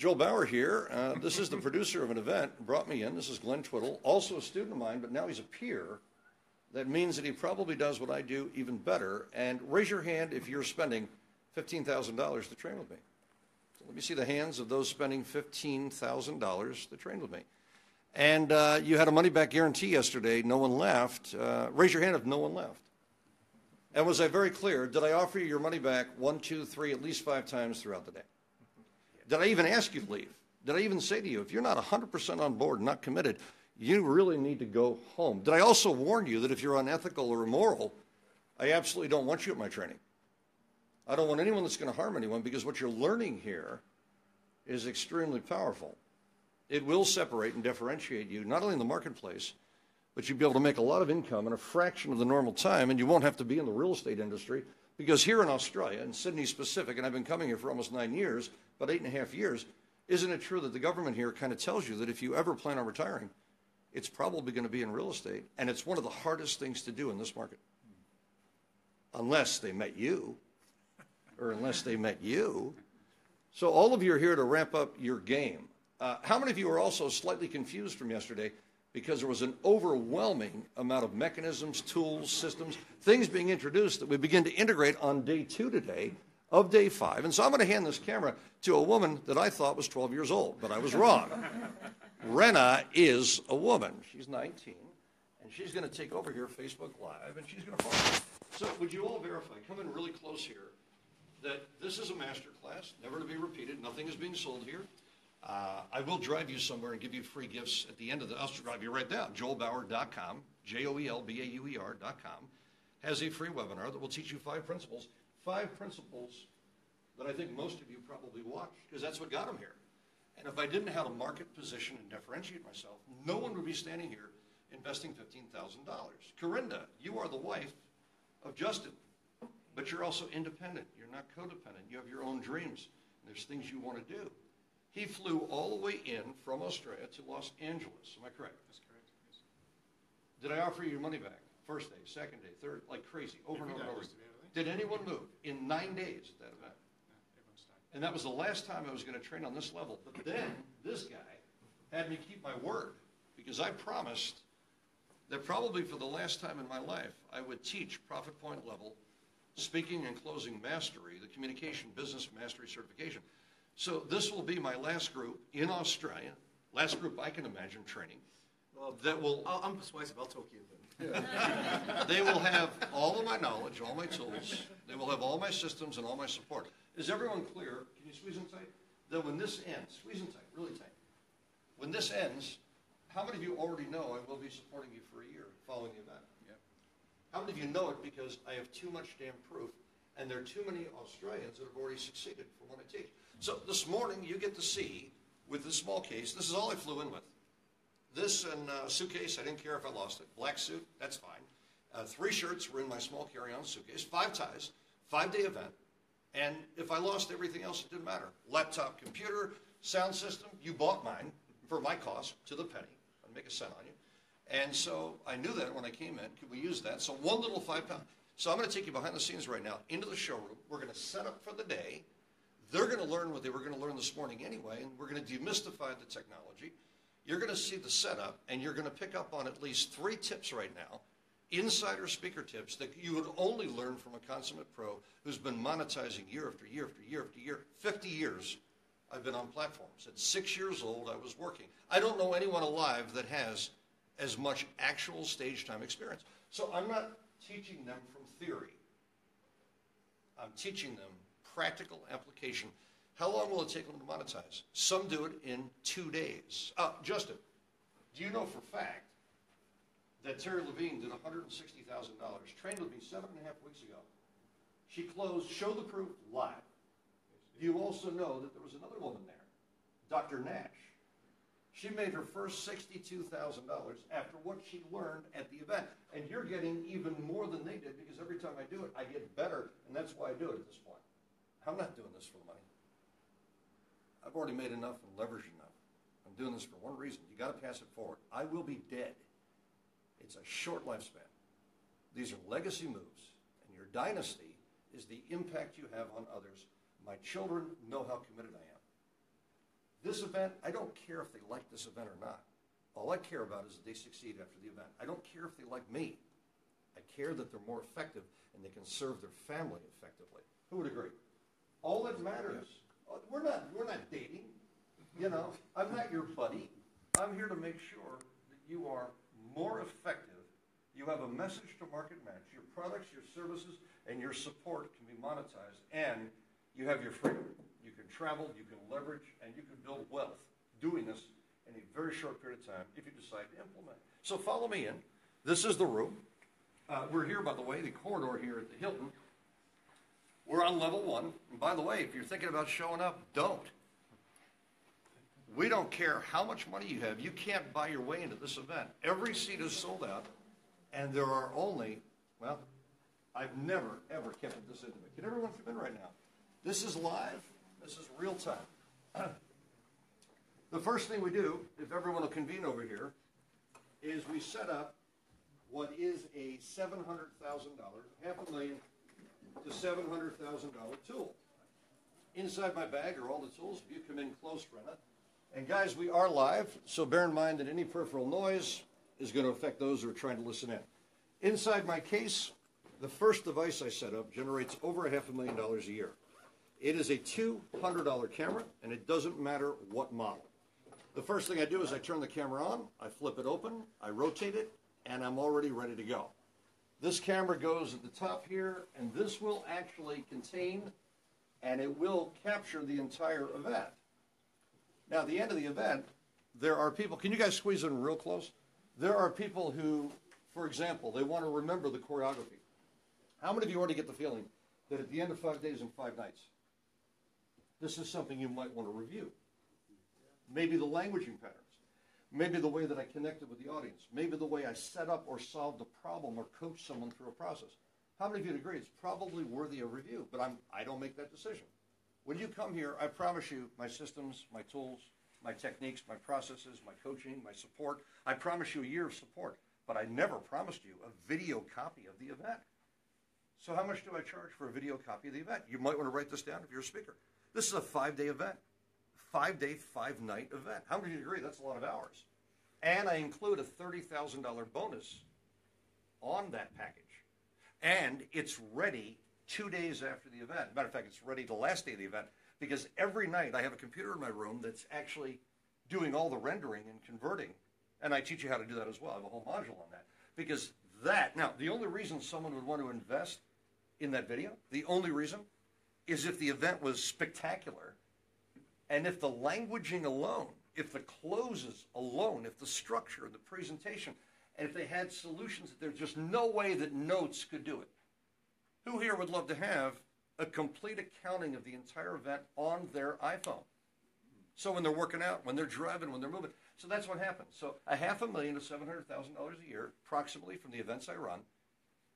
Joel Bauer here. Uh, this is the producer of an event, brought me in. This is Glenn Twiddle, also a student of mine, but now he's a peer. That means that he probably does what I do even better. And raise your hand if you're spending $15,000 to train with me. So let me see the hands of those spending $15,000 to train with me. And uh, you had a money back guarantee yesterday. No one left. Uh, raise your hand if no one left. And was I very clear? Did I offer you your money back one, two, three, at least five times throughout the day? Did I even ask you to leave? Did I even say to you, if you're not 100% on board, and not committed, you really need to go home? Did I also warn you that if you're unethical or immoral, I absolutely don't want you at my training? I don't want anyone that's going to harm anyone because what you're learning here is extremely powerful. It will separate and differentiate you, not only in the marketplace, but you'll be able to make a lot of income in a fraction of the normal time, and you won't have to be in the real estate industry because here in Australia, in Sydney specific, and I've been coming here for almost nine years, about eight and a half years, isn't it true that the government here kind of tells you that if you ever plan on retiring, it's probably going to be in real estate, and it's one of the hardest things to do in this market. Unless they met you, or unless they met you. So all of you are here to ramp up your game. Uh, how many of you are also slightly confused from yesterday because there was an overwhelming amount of mechanisms, tools, systems, things being introduced that we begin to integrate on day two today of day five. And so I'm going to hand this camera to a woman that I thought was 12 years old, but I was wrong. Rena is a woman. She's 19, and she's going to take over here Facebook Live, and she's going to follow. So would you all verify, come in really close here, that this is a master class, never to be repeated. Nothing is being sold here. Uh, I will drive you somewhere and give you free gifts at the end of the. I'll drive you right down. JoelBauer.com, J O E L B A U E R.com, has a free webinar that will teach you five principles. Five principles that I think most of you probably watched because that's what got them here. And if I didn't have a market position and differentiate myself, no one would be standing here investing $15,000. Corinda, you are the wife of Justin, but you're also independent. You're not codependent. You have your own dreams. There's things you want to do. He flew all the way in from Australia to Los Angeles. Am I correct? That's correct. Yes. Did I offer you your money back? First day, second day, third, like crazy, over and over and over. Did anyone move in nine days at that event? And that was the last time I was going to train on this level. But then this guy had me keep my word because I promised that probably for the last time in my life, I would teach profit point level, speaking and closing mastery, the communication business mastery certification. So this will be my last group in Australia, last group I can imagine training. Well, that will. i am persuasive. I'll talk you into they will have all of my knowledge, all my tools. They will have all my systems and all my support. Is everyone clear? Can you squeeze in tight? That when this ends, squeeze in tight, really tight. When this ends, how many of you already know I will be supporting you for a year following the event? Yep. How many of you know it because I have too much damn proof, and there are too many Australians that have already succeeded from what I teach. So this morning, you get to see with this small case, this is all I flew in with. This and uh, suitcase, I didn't care if I lost it. Black suit, that's fine. Uh, three shirts were in my small carry-on suitcase. Five ties, five-day event. And if I lost everything else, it didn't matter. Laptop, computer, sound system, you bought mine for my cost to the penny. I'd make a cent on you. And so I knew that when I came in. Could we use that? So one little five pound. So I'm going to take you behind the scenes right now into the showroom. We're going to set up for the day. They're going to learn what they were going to learn this morning anyway, and we're going to demystify the technology. You're going to see the setup, and you're going to pick up on at least three tips right now insider speaker tips that you would only learn from a consummate pro who's been monetizing year after year after year after year. 50 years I've been on platforms. At six years old, I was working. I don't know anyone alive that has as much actual stage time experience. So I'm not teaching them from theory. I'm teaching them practical application. How long will it take them to monetize? Some do it in two days. Uh, Justin, do you know for fact that Terry Levine did $160,000, trained with me seven and a half weeks ago. She closed Show the Proof live. You also know that there was another woman there, Dr. Nash. She made her first $62,000 after what she learned at the event. And you're getting even more than they did because every time I do it, I get better. And that's why I do it at this point. I'm not doing this for the money. I've already made enough and leveraged enough. I'm doing this for one reason. You got to pass it forward. I will be dead. It's a short lifespan. These are legacy moves, and your dynasty is the impact you have on others. My children know how committed I am. This event, I don't care if they like this event or not. All I care about is that they succeed after the event. I don't care if they like me. I care that they're more effective and they can serve their family effectively. Who would agree? All that matters, uh, we're not, we're not dating, you know, I'm not your buddy. I'm here to make sure that you are more effective. You have a message to market match. Your products, your services, and your support can be monetized, and you have your freedom. You can travel, you can leverage, and you can build wealth doing this in a very short period of time if you decide to implement. So follow me in. This is the room. Uh, we're here, by the way, the corridor here at the Hilton. We're on level one. And by the way, if you're thinking about showing up, don't. We don't care how much money you have. You can't buy your way into this event. Every seat is sold out, and there are only, well, I've never, ever kept it this intimate. Can everyone come in right now? This is live. This is real time. The first thing we do, if everyone will convene over here, is we set up what is a seven hundred thousand dollar, half a million to seven hundred thousand dollar tool. Inside my bag are all the tools. If you come in close, Brenna. And guys, we are live, so bear in mind that any peripheral noise is going to affect those who are trying to listen in. Inside my case, the first device I set up generates over a half a million dollars a year. It is a $200 camera, and it doesn't matter what model. The first thing I do is I turn the camera on, I flip it open, I rotate it, and I'm already ready to go. This camera goes at the top here, and this will actually contain and it will capture the entire event. Now, at the end of the event, there are people, can you guys squeeze in real close? There are people who, for example, they want to remember the choreography. How many of you already get the feeling that at the end of five days and five nights, this is something you might want to review? Maybe the languaging patterns. Maybe the way that I connected with the audience. Maybe the way I set up or solved a problem or coached someone through a process. How many of you agree it's probably worthy of review? But I'm, I don't make that decision. When you come here, I promise you my systems, my tools, my techniques, my processes, my coaching, my support. I promise you a year of support. But I never promised you a video copy of the event. So how much do I charge for a video copy of the event? You might want to write this down if you're a speaker. This is a five-day event five day, five night event. How many of you agree that's a lot of hours? And I include a $30,000 bonus on that package. And it's ready two days after the event. Matter of fact, it's ready the last day of the event because every night I have a computer in my room that's actually doing all the rendering and converting. And I teach you how to do that as well. I have a whole module on that. Because that, now, the only reason someone would want to invest in that video, the only reason, is if the event was spectacular and if the languaging alone, if the closes alone, if the structure, the presentation, and if they had solutions that there's just no way that notes could do it. Who here would love to have a complete accounting of the entire event on their iPhone? So when they're working out, when they're driving, when they're moving. So that's what happens. So a half a million to seven hundred thousand dollars a year, approximately from the events I run,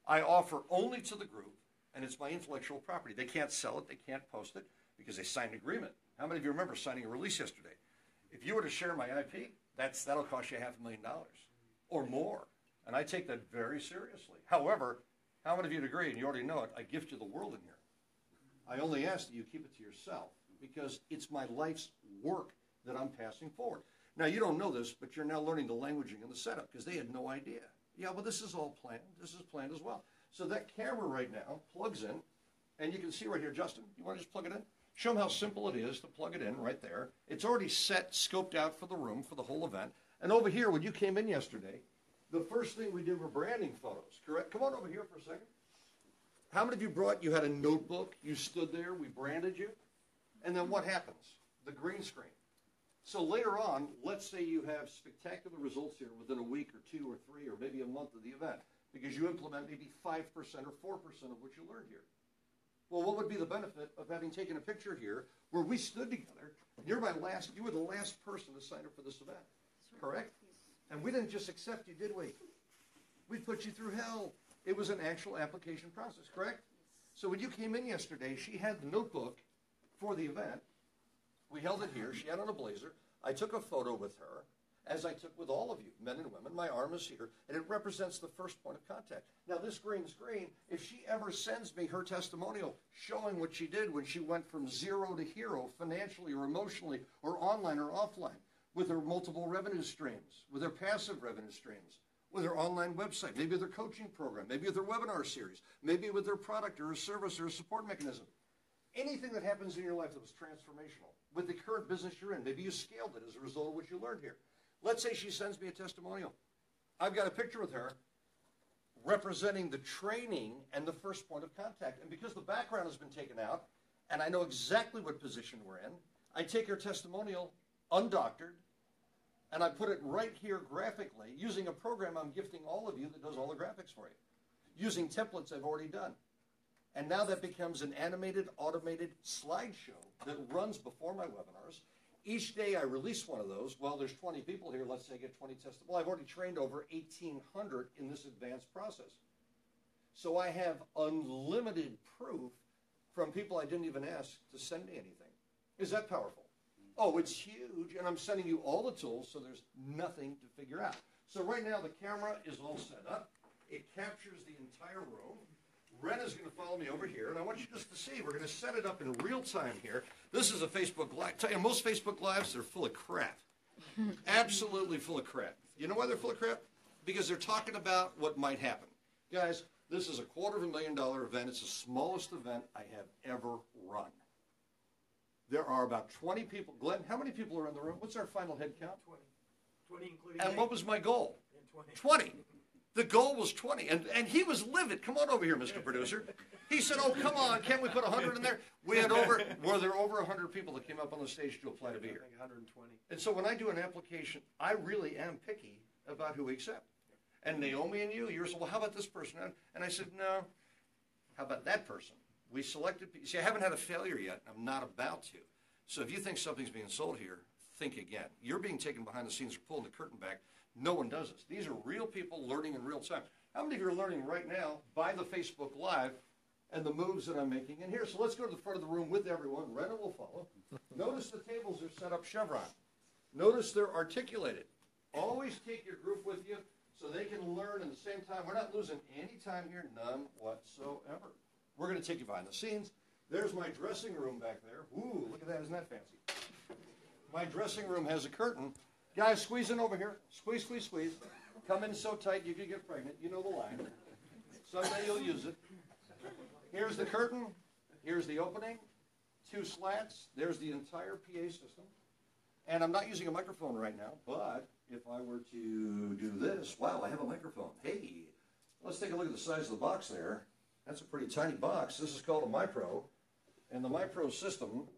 I offer only to the group, and it's my intellectual property. They can't sell it, they can't post it because they signed an agreement. How many of you remember signing a release yesterday? If you were to share my IP, that's that'll cost you half a million dollars or more, and I take that very seriously. However, how many of you would agree, and you already know it, I gift you the world in here. I only ask that you keep it to yourself because it's my life's work that I'm passing forward. Now, you don't know this, but you're now learning the languaging and the setup because they had no idea. Yeah, well, this is all planned. This is planned as well. So that camera right now plugs in, and you can see right here, Justin, you want to just plug it in? Show them how simple it is to plug it in right there. It's already set, scoped out for the room for the whole event. And over here, when you came in yesterday, the first thing we did were branding photos, correct? Come on over here for a second. How many of you brought, you had a notebook, you stood there, we branded you, and then what happens? The green screen. So later on, let's say you have spectacular results here within a week or two or three or maybe a month of the event because you implement maybe 5% or 4% of what you learned here. Well, what would be the benefit of having taken a picture here where we stood together? You're my last, you were the last person to sign up for this event, correct? And we didn't just accept you, did we? We put you through hell. It was an actual application process, correct? So when you came in yesterday, she had the notebook for the event. We held it here. She had on a blazer. I took a photo with her. As I took with all of you, men and women. My arm is here, and it represents the first point of contact. Now, this green screen, if she ever sends me her testimonial showing what she did when she went from zero to hero financially or emotionally or online or offline, with her multiple revenue streams, with her passive revenue streams, with her online website, maybe with her coaching program, maybe with her webinar series, maybe with her product or her service or a support mechanism. Anything that happens in your life that was transformational, with the current business you're in, maybe you scaled it as a result of what you learned here. Let's say she sends me a testimonial. I've got a picture with her representing the training and the first point of contact. And because the background has been taken out, and I know exactly what position we're in, I take her testimonial undoctored, and I put it right here graphically using a program I'm gifting all of you that does all the graphics for you, using templates I've already done. And now that becomes an animated, automated slideshow that runs before my webinars. Each day I release one of those. Well, there's 20 people here. Let's say I get 20 tests. Well, I've already trained over 1,800 in this advanced process. So I have unlimited proof from people I didn't even ask to send me anything. Is that powerful? Oh, it's huge, and I'm sending you all the tools, so there's nothing to figure out. So right now the camera is all set up. It captures the entire room. Ren is going to follow me over here, and I want you just to see. We're going to set it up in real time here. This is a Facebook Live. Tell you, most Facebook Lives, they're full of crap. Absolutely full of crap. You know why they're full of crap? Because they're talking about what might happen. Guys, this is a quarter of a million dollar event. It's the smallest event I have ever run. There are about 20 people. Glenn, how many people are in the room? What's our final head count? Twenty. Twenty including. And me. what was my goal? And twenty. 20. The goal was 20. And, and he was livid. Come on over here, Mr. Producer. He said, Oh, come on. Can't we put 100 in there? We had over, were there over 100 people that came up on the stage to apply to be I here? think hundred and twenty. And so when I do an application, I really am picky about who we accept. And Naomi and you, you're saying, well, how about this person? And I said, no. How about that person? We selected. See, I haven't had a failure yet. I'm not about to. So if you think something's being sold here, think again. You're being taken behind the scenes or pulling the curtain back. No one does this. These are real people learning in real time. How many of you are learning right now by the Facebook Live and the moves that I'm making in here? So let's go to the front of the room with everyone. Rena will follow. Notice the tables are set up chevron. Notice they're articulated. Always take your group with you so they can learn in the same time. We're not losing any time here, none whatsoever. We're going to take you behind the scenes. There's my dressing room back there. Ooh, look at that. Isn't that fancy? My dressing room has a curtain. Guys, squeeze in over here. Squeeze, squeeze, squeeze. Come in so tight you could get pregnant. You know the line. Someday you'll use it. Here's the curtain. Here's the opening. Two slats. There's the entire PA system. And I'm not using a microphone right now, but if I were to do this, wow, I have a microphone. Hey, let's take a look at the size of the box there. That's a pretty tiny box. This is called a MiPro. And the MiPro system,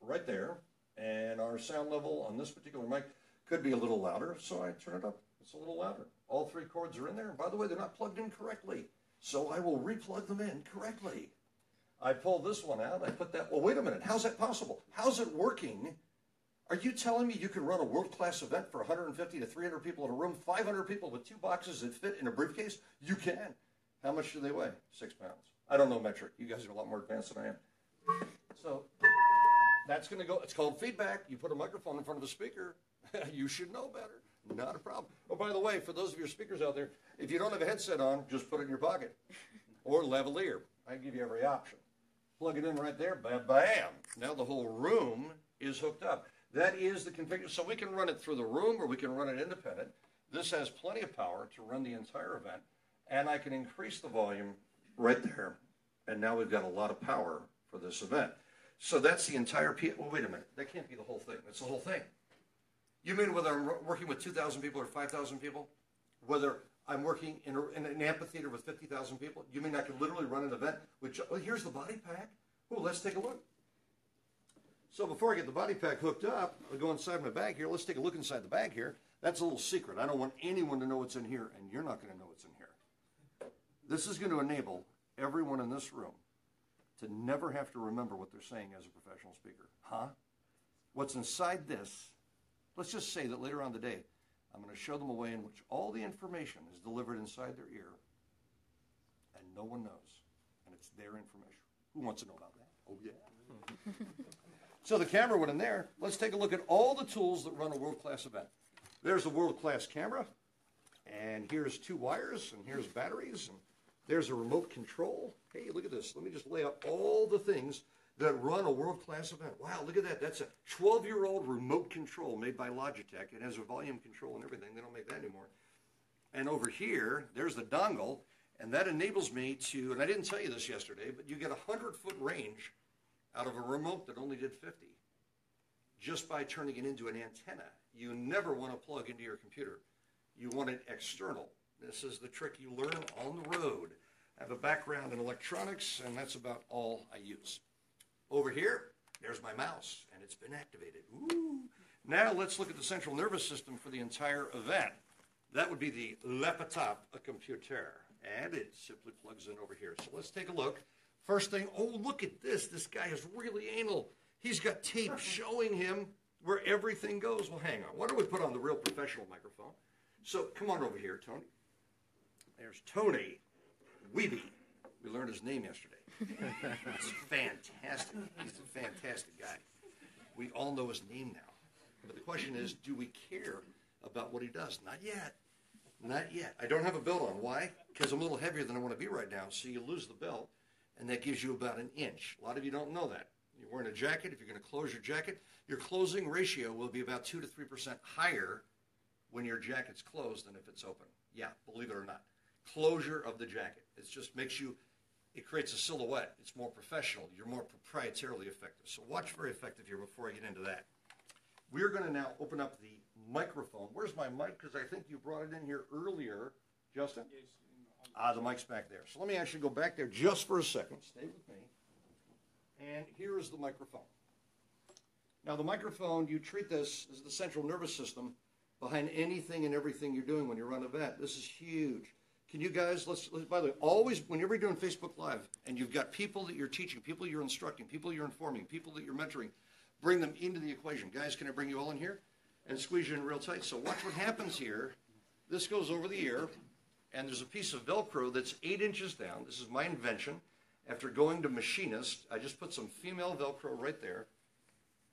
right there, and our sound level on this particular mic could be a little louder, so I turn it up. It's a little louder. All three cords are in there. And by the way, they're not plugged in correctly, so I will replug them in correctly. I pull this one out. I put that. Well, wait a minute. How's that possible? How's it working? Are you telling me you can run a world class event for 150 to 300 people in a room, 500 people with two boxes that fit in a briefcase? You can. How much do they weigh? Six pounds. I don't know metric. You guys are a lot more advanced than I am. So that's going to go. It's called feedback. You put a microphone in front of a speaker. you should know better. Not a problem. Oh, by the way, for those of your speakers out there, if you don't have a headset on, just put it in your pocket or lavalier. I give you every option. Plug it in right there. Bam, bam. Now the whole room is hooked up. That is the configuration. So we can run it through the room or we can run it independent. This has plenty of power to run the entire event. And I can increase the volume right there. And now we've got a lot of power for this event. So that's the entire P. Well, wait a minute. That can't be the whole thing. That's the whole thing. You mean whether I'm working with 2,000 people or 5,000 people? Whether I'm working in, a, in an amphitheater with 50,000 people? You mean I can literally run an event? Which, oh, here's the body pack. Oh, let's take a look. So before I get the body pack hooked up, I'll go inside my bag here. Let's take a look inside the bag here. That's a little secret. I don't want anyone to know what's in here, and you're not going to know what's in here. This is going to enable everyone in this room to never have to remember what they're saying as a professional speaker. Huh? What's inside this, let's just say that later on the day, I'm going to show them a way in which all the information is delivered inside their ear, and no one knows. And it's their information. Who wants to know about that? Oh, yeah. so the camera went in there. Let's take a look at all the tools that run a world class event. There's a world-class camera, and here's two wires, and here's batteries, and there's a remote control. Hey, look at this. Let me just lay out all the things that run a world-class event. Wow, look at that. That's a 12-year-old remote control made by Logitech. It has a volume control and everything. They don't make that anymore. And over here, there's the dongle, and that enables me to, and I didn't tell you this yesterday, but you get a 100-foot range out of a remote that only did 50 just by turning it into an antenna. You never want to plug into your computer. You want it external. This is the trick you learn on the road. I have a background in electronics, and that's about all I use. Over here, there's my mouse, and it's been activated. Ooh. Now let's look at the central nervous system for the entire event. That would be the laptop a computer, and it simply plugs in over here. So let's take a look. First thing, oh, look at this. This guy is really anal. He's got tape showing him where everything goes. Well, hang on. Why don't we put on the real professional microphone? So come on over here, Tony. There's Tony Weeby. We learned his name yesterday. It's fantastic. He's a fantastic guy. We all know his name now. But the question is, do we care about what he does? Not yet. Not yet. I don't have a belt on. Why? Because I'm a little heavier than I want to be right now. So you lose the belt, and that gives you about an inch. A lot of you don't know that. You're wearing a jacket. If you're going to close your jacket, your closing ratio will be about 2 to 3% higher when your jacket's closed than if it's open. Yeah, believe it or not. Closure of the jacket. It just makes you, it creates a silhouette. It's more professional. You're more proprietarily effective. So watch very effective here before I get into that. We're going to now open up the microphone. Where's my mic? Because I think you brought it in here earlier, Justin. Ah, the mic's back there. So let me actually go back there just for a second. Stay with me. And here is the microphone. Now, the microphone, you treat this as the central nervous system behind anything and everything you're doing when you run a vet. This is huge. Can you guys, let's, let's, by the way, always, whenever you're doing Facebook Live and you've got people that you're teaching, people you're instructing, people you're informing, people that you're mentoring, bring them into the equation. Guys, can I bring you all in here and squeeze you in real tight? So watch what happens here. This goes over the ear, and there's a piece of Velcro that's eight inches down. This is my invention. After going to machinist, I just put some female Velcro right there.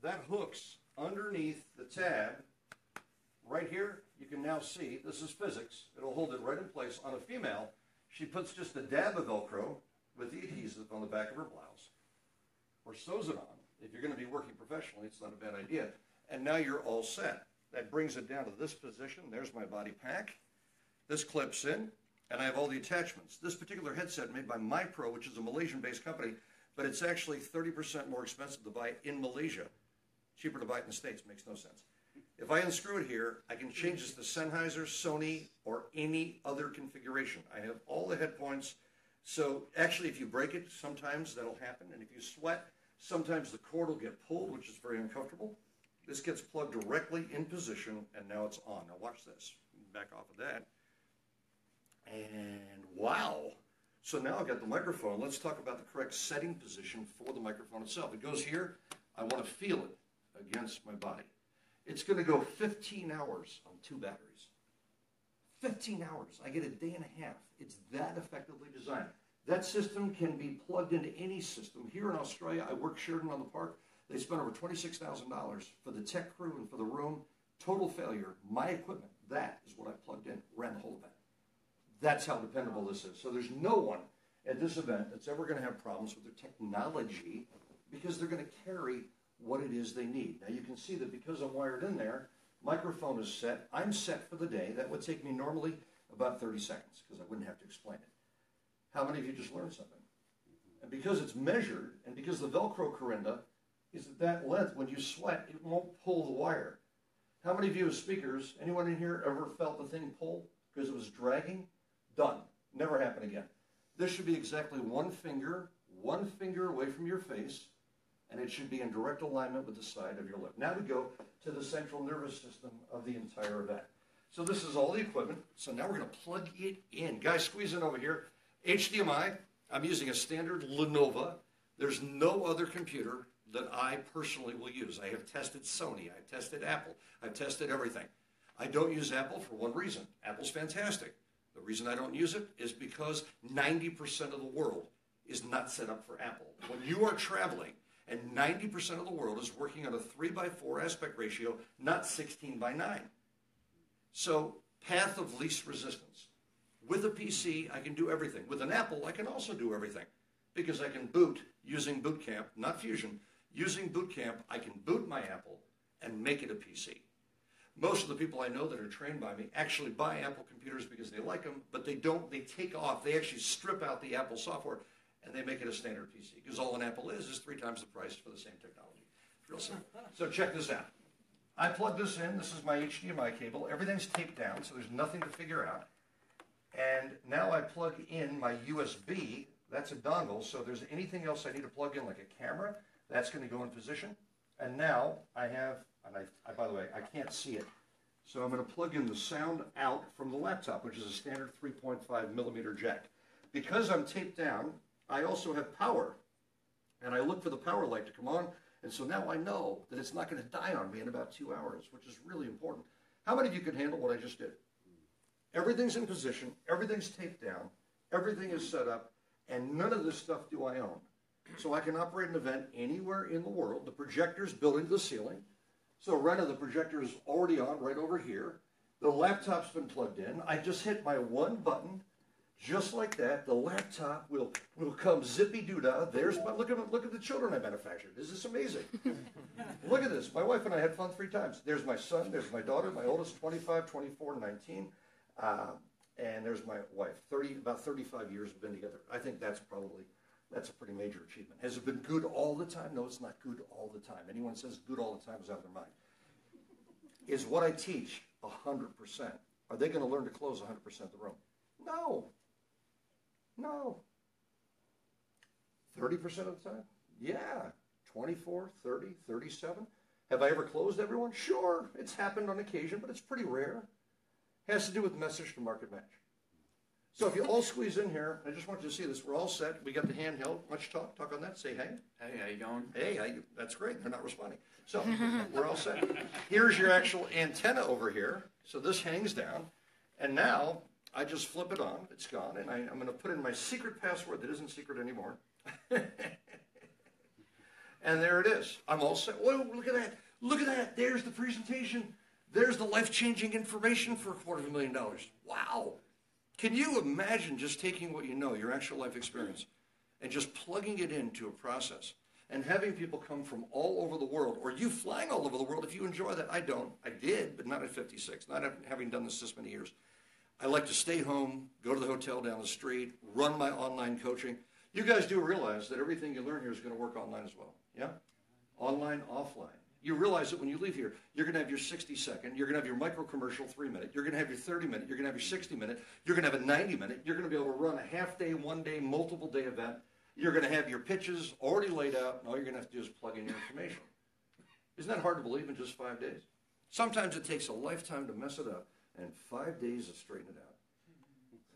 That hooks underneath the tab right here. You can now see, this is physics. It'll hold it right in place. On a female, she puts just a dab of Velcro with the adhesive on the back of her blouse or sews it on. If you're going to be working professionally, it's not a bad idea. And now you're all set. That brings it down to this position. There's my body pack. This clips in, and I have all the attachments. This particular headset made by MiPro, which is a Malaysian-based company, but it's actually 30% more expensive to buy in Malaysia. Cheaper to buy it in the States, makes no sense. If I unscrew it here, I can change this to Sennheiser, Sony, or any other configuration. I have all the head points. So actually, if you break it, sometimes that'll happen. And if you sweat, sometimes the cord will get pulled, which is very uncomfortable. This gets plugged directly in position, and now it's on. Now watch this. Back off of that. And wow. So now I've got the microphone. Let's talk about the correct setting position for the microphone itself. It goes here. I want to feel it against my body. It's going to go 15 hours on two batteries. 15 hours. I get a day and a half. It's that effectively designed. That system can be plugged into any system. Here in Australia, I work Sheraton on the Park. They spent over $26,000 for the tech crew and for the room. Total failure. My equipment, that is what I plugged in, ran the whole event. That's how dependable this is. So there's no one at this event that's ever going to have problems with their technology because they're going to carry what it is they need. Now you can see that because I'm wired in there, microphone is set. I'm set for the day. That would take me normally about 30 seconds because I wouldn't have to explain it. How many of you just learned something? And because it's measured, and because the Velcro Corinda is at that length, when you sweat, it won't pull the wire. How many of you as speakers, anyone in here ever felt the thing pull because it was dragging? Done. Never happen again. This should be exactly one finger, one finger away from your face, and it should be in direct alignment with the side of your lip. Now we go to the central nervous system of the entire event. So this is all the equipment. So now we're going to plug it in. Guys, squeeze in over here. HDMI. I'm using a standard Lenovo. There's no other computer that I personally will use. I have tested Sony. I've tested Apple. I've tested everything. I don't use Apple for one reason. Apple's fantastic. The reason I don't use it is because 90% of the world is not set up for Apple. When you are traveling and 90% of the world is working on a 3 by 4 aspect ratio, not 16 by 9. So, path of least resistance. With a PC, I can do everything. With an Apple, I can also do everything because I can boot using Boot Camp, not Fusion. Using Boot Camp, I can boot my Apple and make it a PC. Most of the people I know that are trained by me actually buy Apple computers because they like them, but they don't, they take off, they actually strip out the Apple software and they make it a standard PC because all an Apple is is three times the price for the same technology. It's real simple. So check this out. I plug this in. This is my HDMI cable. Everything's taped down, so there's nothing to figure out. And now I plug in my USB. That's a dongle, so if there's anything else I need to plug in, like a camera, that's going to go in position. And now I have, and I, I by the way, I can't see it. So I'm going to plug in the sound out from the laptop, which is a standard 3.5 millimeter jack. Because I'm taped down, I also have power. And I look for the power light to come on, and so now I know that it's not going to die on me in about two hours, which is really important. How many of you can handle what I just did? Everything's in position, everything's taped down, everything is set up, and none of this stuff do I own. So I can operate an event anywhere in the world. The projector's built into the ceiling. So Rena, the projector is already on right over here. The laptop's been plugged in. I just hit my one button, just like that. The laptop will will come zippy doo dah. There's my look at look at the children I manufactured. Is this amazing? look at this. My wife and I had fun three times. There's my son. There's my daughter. My oldest, 25, 24, 19. Uh, and there's my wife, 30, about 35 years we've been together. I think that's probably, that's a pretty major achievement. Has it been good all the time? No, it's not good all the time. Anyone says good all the time is out of their mind. Is what I teach 100%? Are they going to learn to close 100% of the room? No. No. 30% of the time? Yeah. 24, 30, 37. Have I ever closed everyone? Sure. It's happened on occasion, but it's pretty rare has to do with message to market match. So if you all squeeze in here, I just want you to see this. We're all set. We got the handheld. Much talk. Talk on that. Say hey. Hey, how you going? Hey, how you, that's great. They're not responding. So we're all set. Here's your actual antenna over here. So this hangs down. And now I just flip it on. It's gone. And I, I'm going to put in my secret password that isn't secret anymore. and there it is. I'm all set. Whoa, look at that. Look at that. There's the presentation. There's the life changing information for a quarter of a million dollars. Wow. Can you imagine just taking what you know, your actual life experience, and just plugging it into a process and having people come from all over the world, or you flying all over the world if you enjoy that? I don't. I did, but not at 56, not having done this this many years. I like to stay home, go to the hotel down the street, run my online coaching. You guys do realize that everything you learn here is going to work online as well. Yeah? Online, offline you realize that when you leave here, you're going to have your 60 second, you're going to have your micro commercial three minute, you're going to have your 30 minute, you're going to have your 60 minute, you're going to have a 90 minute, you're going to be able to run a half day, one day, multiple day event. You're going to have your pitches already laid out, and all you're going to have to do is plug in your information. Isn't that hard to believe in just five days? Sometimes it takes a lifetime to mess it up, and five days to straighten it out.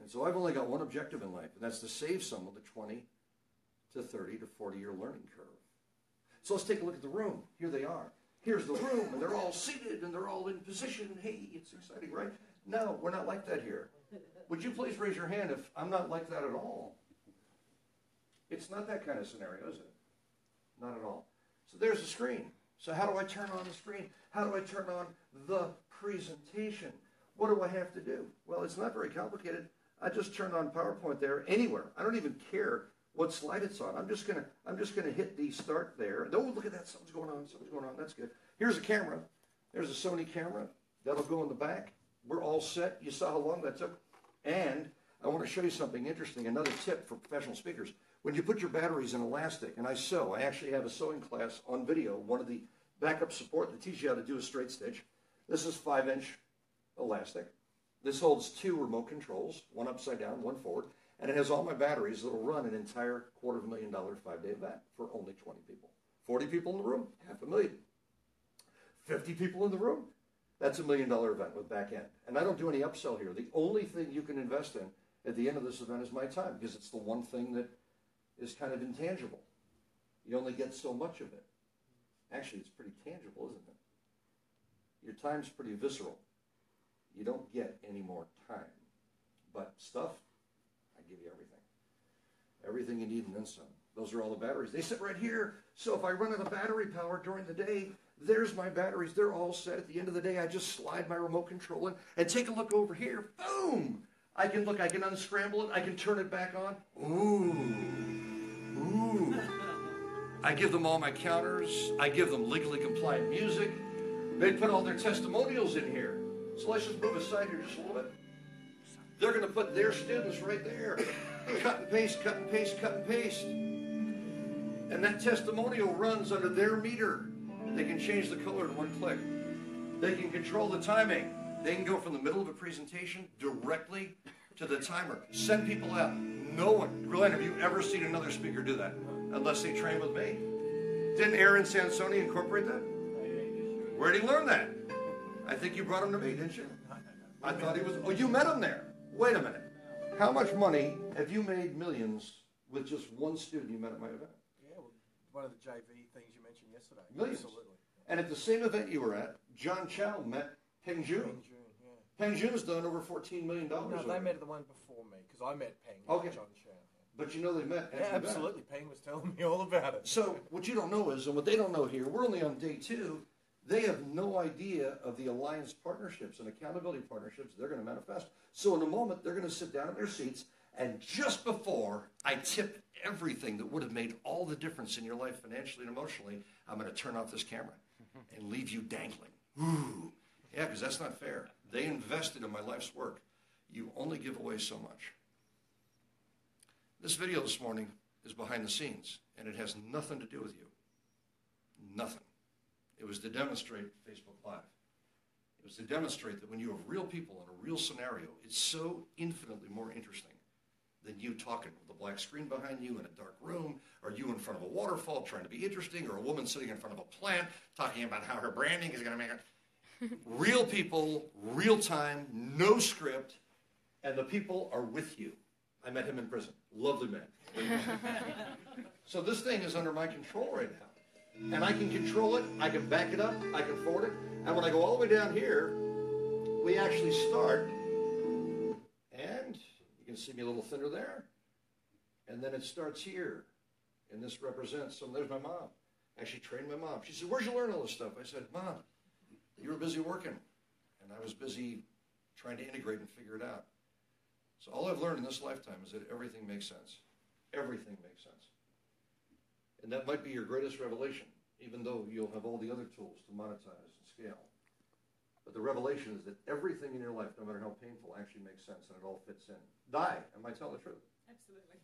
And so I've only got one objective in life, and that's to save some of the 20 to 30 to 40 year learning curve. So let's take a look at the room. Here they are here's the room, and they're all seated, and they're all in position. Hey, it's exciting, right? No, we're not like that here. Would you please raise your hand if I'm not like that at all? It's not that kind of scenario, is it? Not at all. So there's the screen. So how do I turn on the screen? How do I turn on the presentation? What do I have to do? Well, it's not very complicated. I just turn on PowerPoint there anywhere. I don't even care what slide it's on. I'm just gonna I'm just gonna hit the start there. Oh, look at that! Something's going on. Something's going on. That's good. Here's a camera. There's a Sony camera that'll go in the back. We're all set. You saw how long that took. And I want to show you something interesting. Another tip for professional speakers: when you put your batteries in elastic, and I sew. I actually have a sewing class on video. One of the backup support that teaches you how to do a straight stitch. This is five inch elastic. This holds two remote controls, one upside down, one forward and it has all my batteries that'll run an entire quarter of a million dollar five day event for only 20 people. 40 people in the room, half a million. 50 people in the room, that's a million dollar event with back end. And I don't do any upsell here. The only thing you can invest in at the end of this event is my time because it's the one thing that is kind of intangible. You only get so much of it. Actually, it's pretty tangible, isn't it? Your time's pretty visceral. You don't get any more time. But stuff, I give you everything. Everything you need and then some. Those are all the batteries. They sit right here. So if I run out of battery power during the day, There's my batteries. They're all set. At the end of the day, I just slide my remote control in and take a look over here. Boom! I can look, I can unscramble it, I can turn it back on. Ooh. Ooh. I give them all my counters. I give them legally compliant music. They put all their testimonials in here. So let's just move aside here just a little bit. They're going to put their students right there. Cut and paste, cut and paste, cut and paste. And that testimonial runs under their meter. They can change the color in one click. They can control the timing. They can go from the middle of a presentation directly to the timer. Send people out. No one, Glenn, have you ever seen another speaker do that? Unless they train with me. Didn't Aaron Sansoni incorporate that? Where did he learn that? I think you brought him to me, didn't you? I thought he was. Oh, you met him there. Wait a minute. How much money have you made millions with just one student you met at my event? Yeah, well, one of the JV things you mentioned yesterday. Millions. Absolutely. And at the same event you were at, John Chow met Peng Joon. In June, yeah. Peng Joon's done over $14 million. No, they there. met the one before me because I met Peng. Okay. John Chow. But you know they met Yeah, absolutely. Peng was telling me all about it. So what you don't know is, and what they don't know here, we're only on day two. They have no idea of the alliance partnerships and accountability partnerships they're going to manifest. So in a moment, they're going to sit down in their seats, and just before I tip everything that would have made all the difference in your life financially and emotionally, I'm going to turn off this camera and leave you dangling. Ooh, yeah, because that's not fair. They invested in my life's work. You only give away so much. This video this morning is behind the scenes, and it has nothing to do with you. Nothing. It was to demonstrate Facebook Live. It was to demonstrate that when you have real people in a real scenario, it's so infinitely more interesting than you talking with a black screen behind you in a dark room, or you in front of a waterfall trying to be interesting, or a woman sitting in front of a plant talking about how her branding is going to make it. real people, real time, no script, and the people are with you. I met him in prison. Lovely man. so this thing is under my control right now. And I can control it, I can back it up, I can forward it. And when I go all the way down here, we actually start. And you can see me a little thinner there. And then it starts here. And this represents some, there's my mom. Actually trained my mom. She said, Where'd you learn all this stuff? I said, Mom, you were busy working. And I was busy trying to integrate and figure it out. So all I've learned in this lifetime is that everything makes sense. Everything makes sense. And that might be your greatest revelation, even though you'll have all the other tools to monetize and scale. But the revelation is that everything in your life, no matter how painful, actually makes sense and it all fits in. Di, am I telling the truth? Absolutely.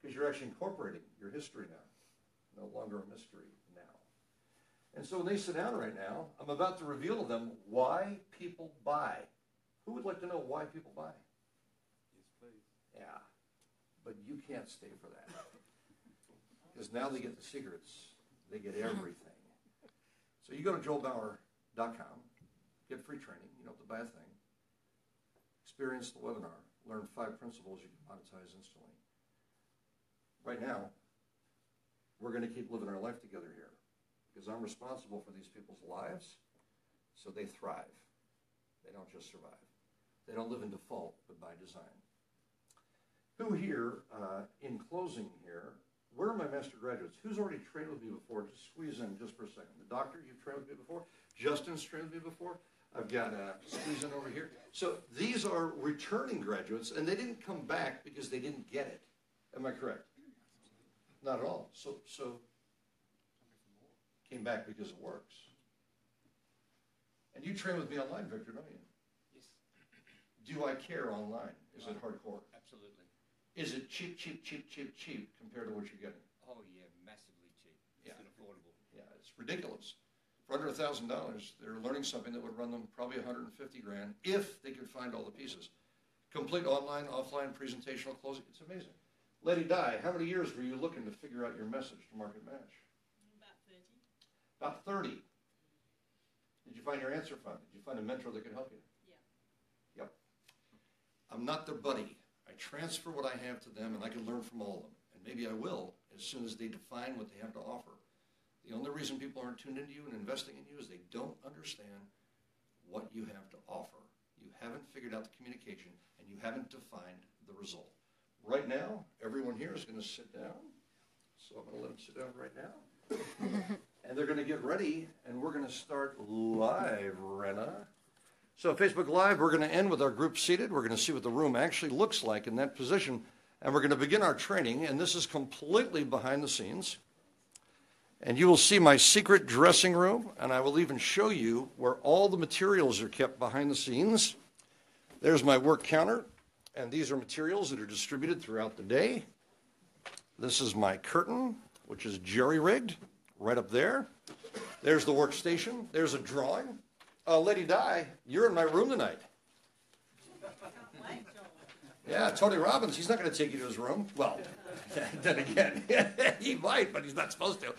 Because you're actually incorporating your history now. No longer a mystery now. And so when they sit down right now, I'm about to reveal to them why people buy. Who would like to know why people buy? Yes, please. Yeah, but you can't stay for that. Because now they get the secrets, they get everything. So you go to joelbauer.com, get free training, you know, the have to buy a thing. Experience the webinar, learn five principles you can monetize instantly. Right now, we're going to keep living our life together here because I'm responsible for these people's lives so they thrive. They don't just survive. They don't live in default, but by design. Who here, uh, in closing here, where are my master graduates? Who's already trained with me before? Just squeeze in just for a second. The doctor, you've trained with me before. Justin's trained with me before. I've got uh, squeeze in over here. So these are returning graduates, and they didn't come back because they didn't get it. Am I correct? Not at all. So, so came back because it works. And you train with me online, Victor, don't you? Yes, Do I care online? Is it hardcore? absolutely. Is it cheap, cheap, cheap, cheap, cheap compared to what you're getting? Oh yeah, massively cheap. It's Yeah. unaffordable. Yeah, it's ridiculous. For under a thousand dollars, they're learning something that would run them probably 150 grand if they could find all the pieces. Complete online, offline, presentational, closing. It's amazing. Lady Di, how many years were you looking to figure out your message to market match? About 30. About 30. Did you find your answer fund? Did you find a mentor that could help you? Yeah. Yep. I'm not their buddy. I transfer what I have to them and I can learn from all of them. And maybe I will as soon as they define what they have to offer. The only reason people aren't tuned into you and investing in you is they don't understand what you have to offer. You haven't figured out the communication and you haven't defined the result. Right now, everyone here is going to sit down. So I'm going to let them sit down right now. and they're going to get ready, and we're going to start live, Rena. So, Facebook Live, we're going to end with our group seated. We're going to see what the room actually looks like in that position, and we're going to begin our training. And this is completely behind the scenes. And you will see my secret dressing room, and I will even show you where all the materials are kept behind the scenes. There's my work counter, and these are materials that are distributed throughout the day. This is my curtain, which is jerry rigged, right up there. There's the workstation. There's a drawing. Uh, Lady Di, you're in my room tonight. Yeah, Tony Robbins, he's not going to take you to his room. Well, then again, he might, but he's not supposed to.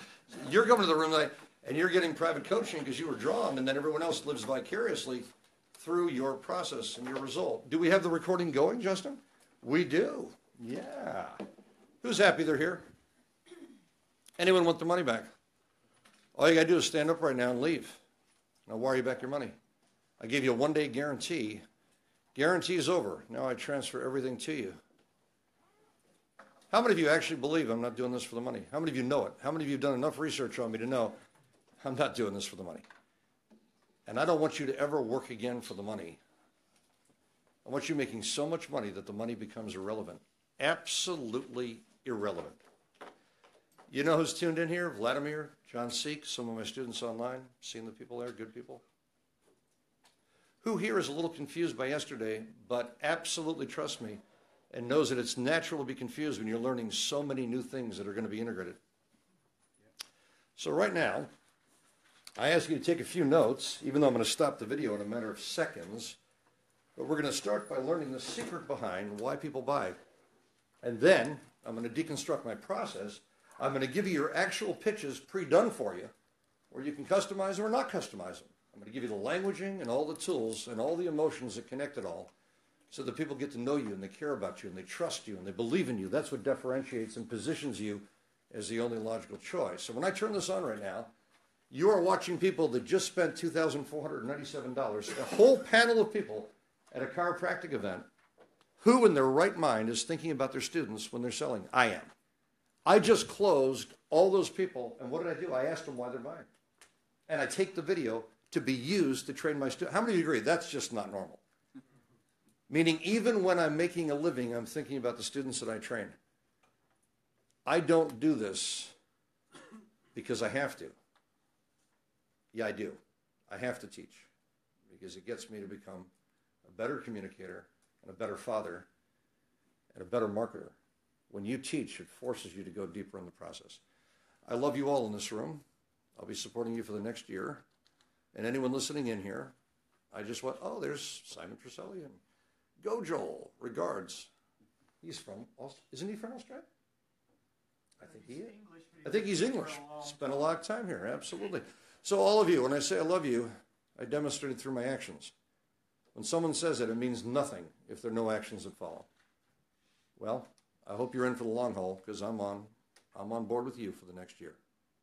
You're coming to the room tonight, and you're getting private coaching because you were drawn, and then everyone else lives vicariously through your process and your result. Do we have the recording going, Justin? We do. Yeah. Who's happy they're here? Anyone want their money back? All you got to do is stand up right now and leave. I'll wire you back your money. I gave you a one day guarantee. Guarantee is over. Now I transfer everything to you. How many of you actually believe I'm not doing this for the money? How many of you know it? How many of you have done enough research on me to know I'm not doing this for the money? And I don't want you to ever work again for the money. I want you making so much money that the money becomes irrelevant. Absolutely irrelevant. You know who's tuned in here? Vladimir, John Seek, some of my students online. Seeing the people there, good people. Who here is a little confused by yesterday, but absolutely trust me and knows that it's natural to be confused when you're learning so many new things that are going to be integrated. So, right now, I ask you to take a few notes, even though I'm going to stop the video in a matter of seconds. But we're going to start by learning the secret behind why people buy. And then I'm going to deconstruct my process. I'm going to give you your actual pitches pre done for you, where you can customize them or not customize them. I'm going to give you the languaging and all the tools and all the emotions that connect it all so that people get to know you and they care about you and they trust you and they believe in you. That's what differentiates and positions you as the only logical choice. So when I turn this on right now, you are watching people that just spent $2,497, a whole panel of people at a chiropractic event. Who in their right mind is thinking about their students when they're selling? I am. I just closed all those people, and what did I do? I asked them why they're buying. And I take the video to be used to train my students. How many of you agree? That's just not normal. Meaning, even when I'm making a living, I'm thinking about the students that I train. I don't do this because I have to. Yeah, I do. I have to teach because it gets me to become a better communicator and a better father and a better marketer. When you teach, it forces you to go deeper in the process. I love you all in this room. I'll be supporting you for the next year. And anyone listening in here, I just went, oh, there's Simon Trisselli and go Joel. Regards. He's from, isn't he from Australia? I think he is. I think he's English. Spent a lot of time here, absolutely. So, all of you, when I say I love you, I demonstrate it through my actions. When someone says it, it means nothing if there are no actions that follow. Well, I hope you're in for the long haul because I'm on, I'm on board with you for the next year.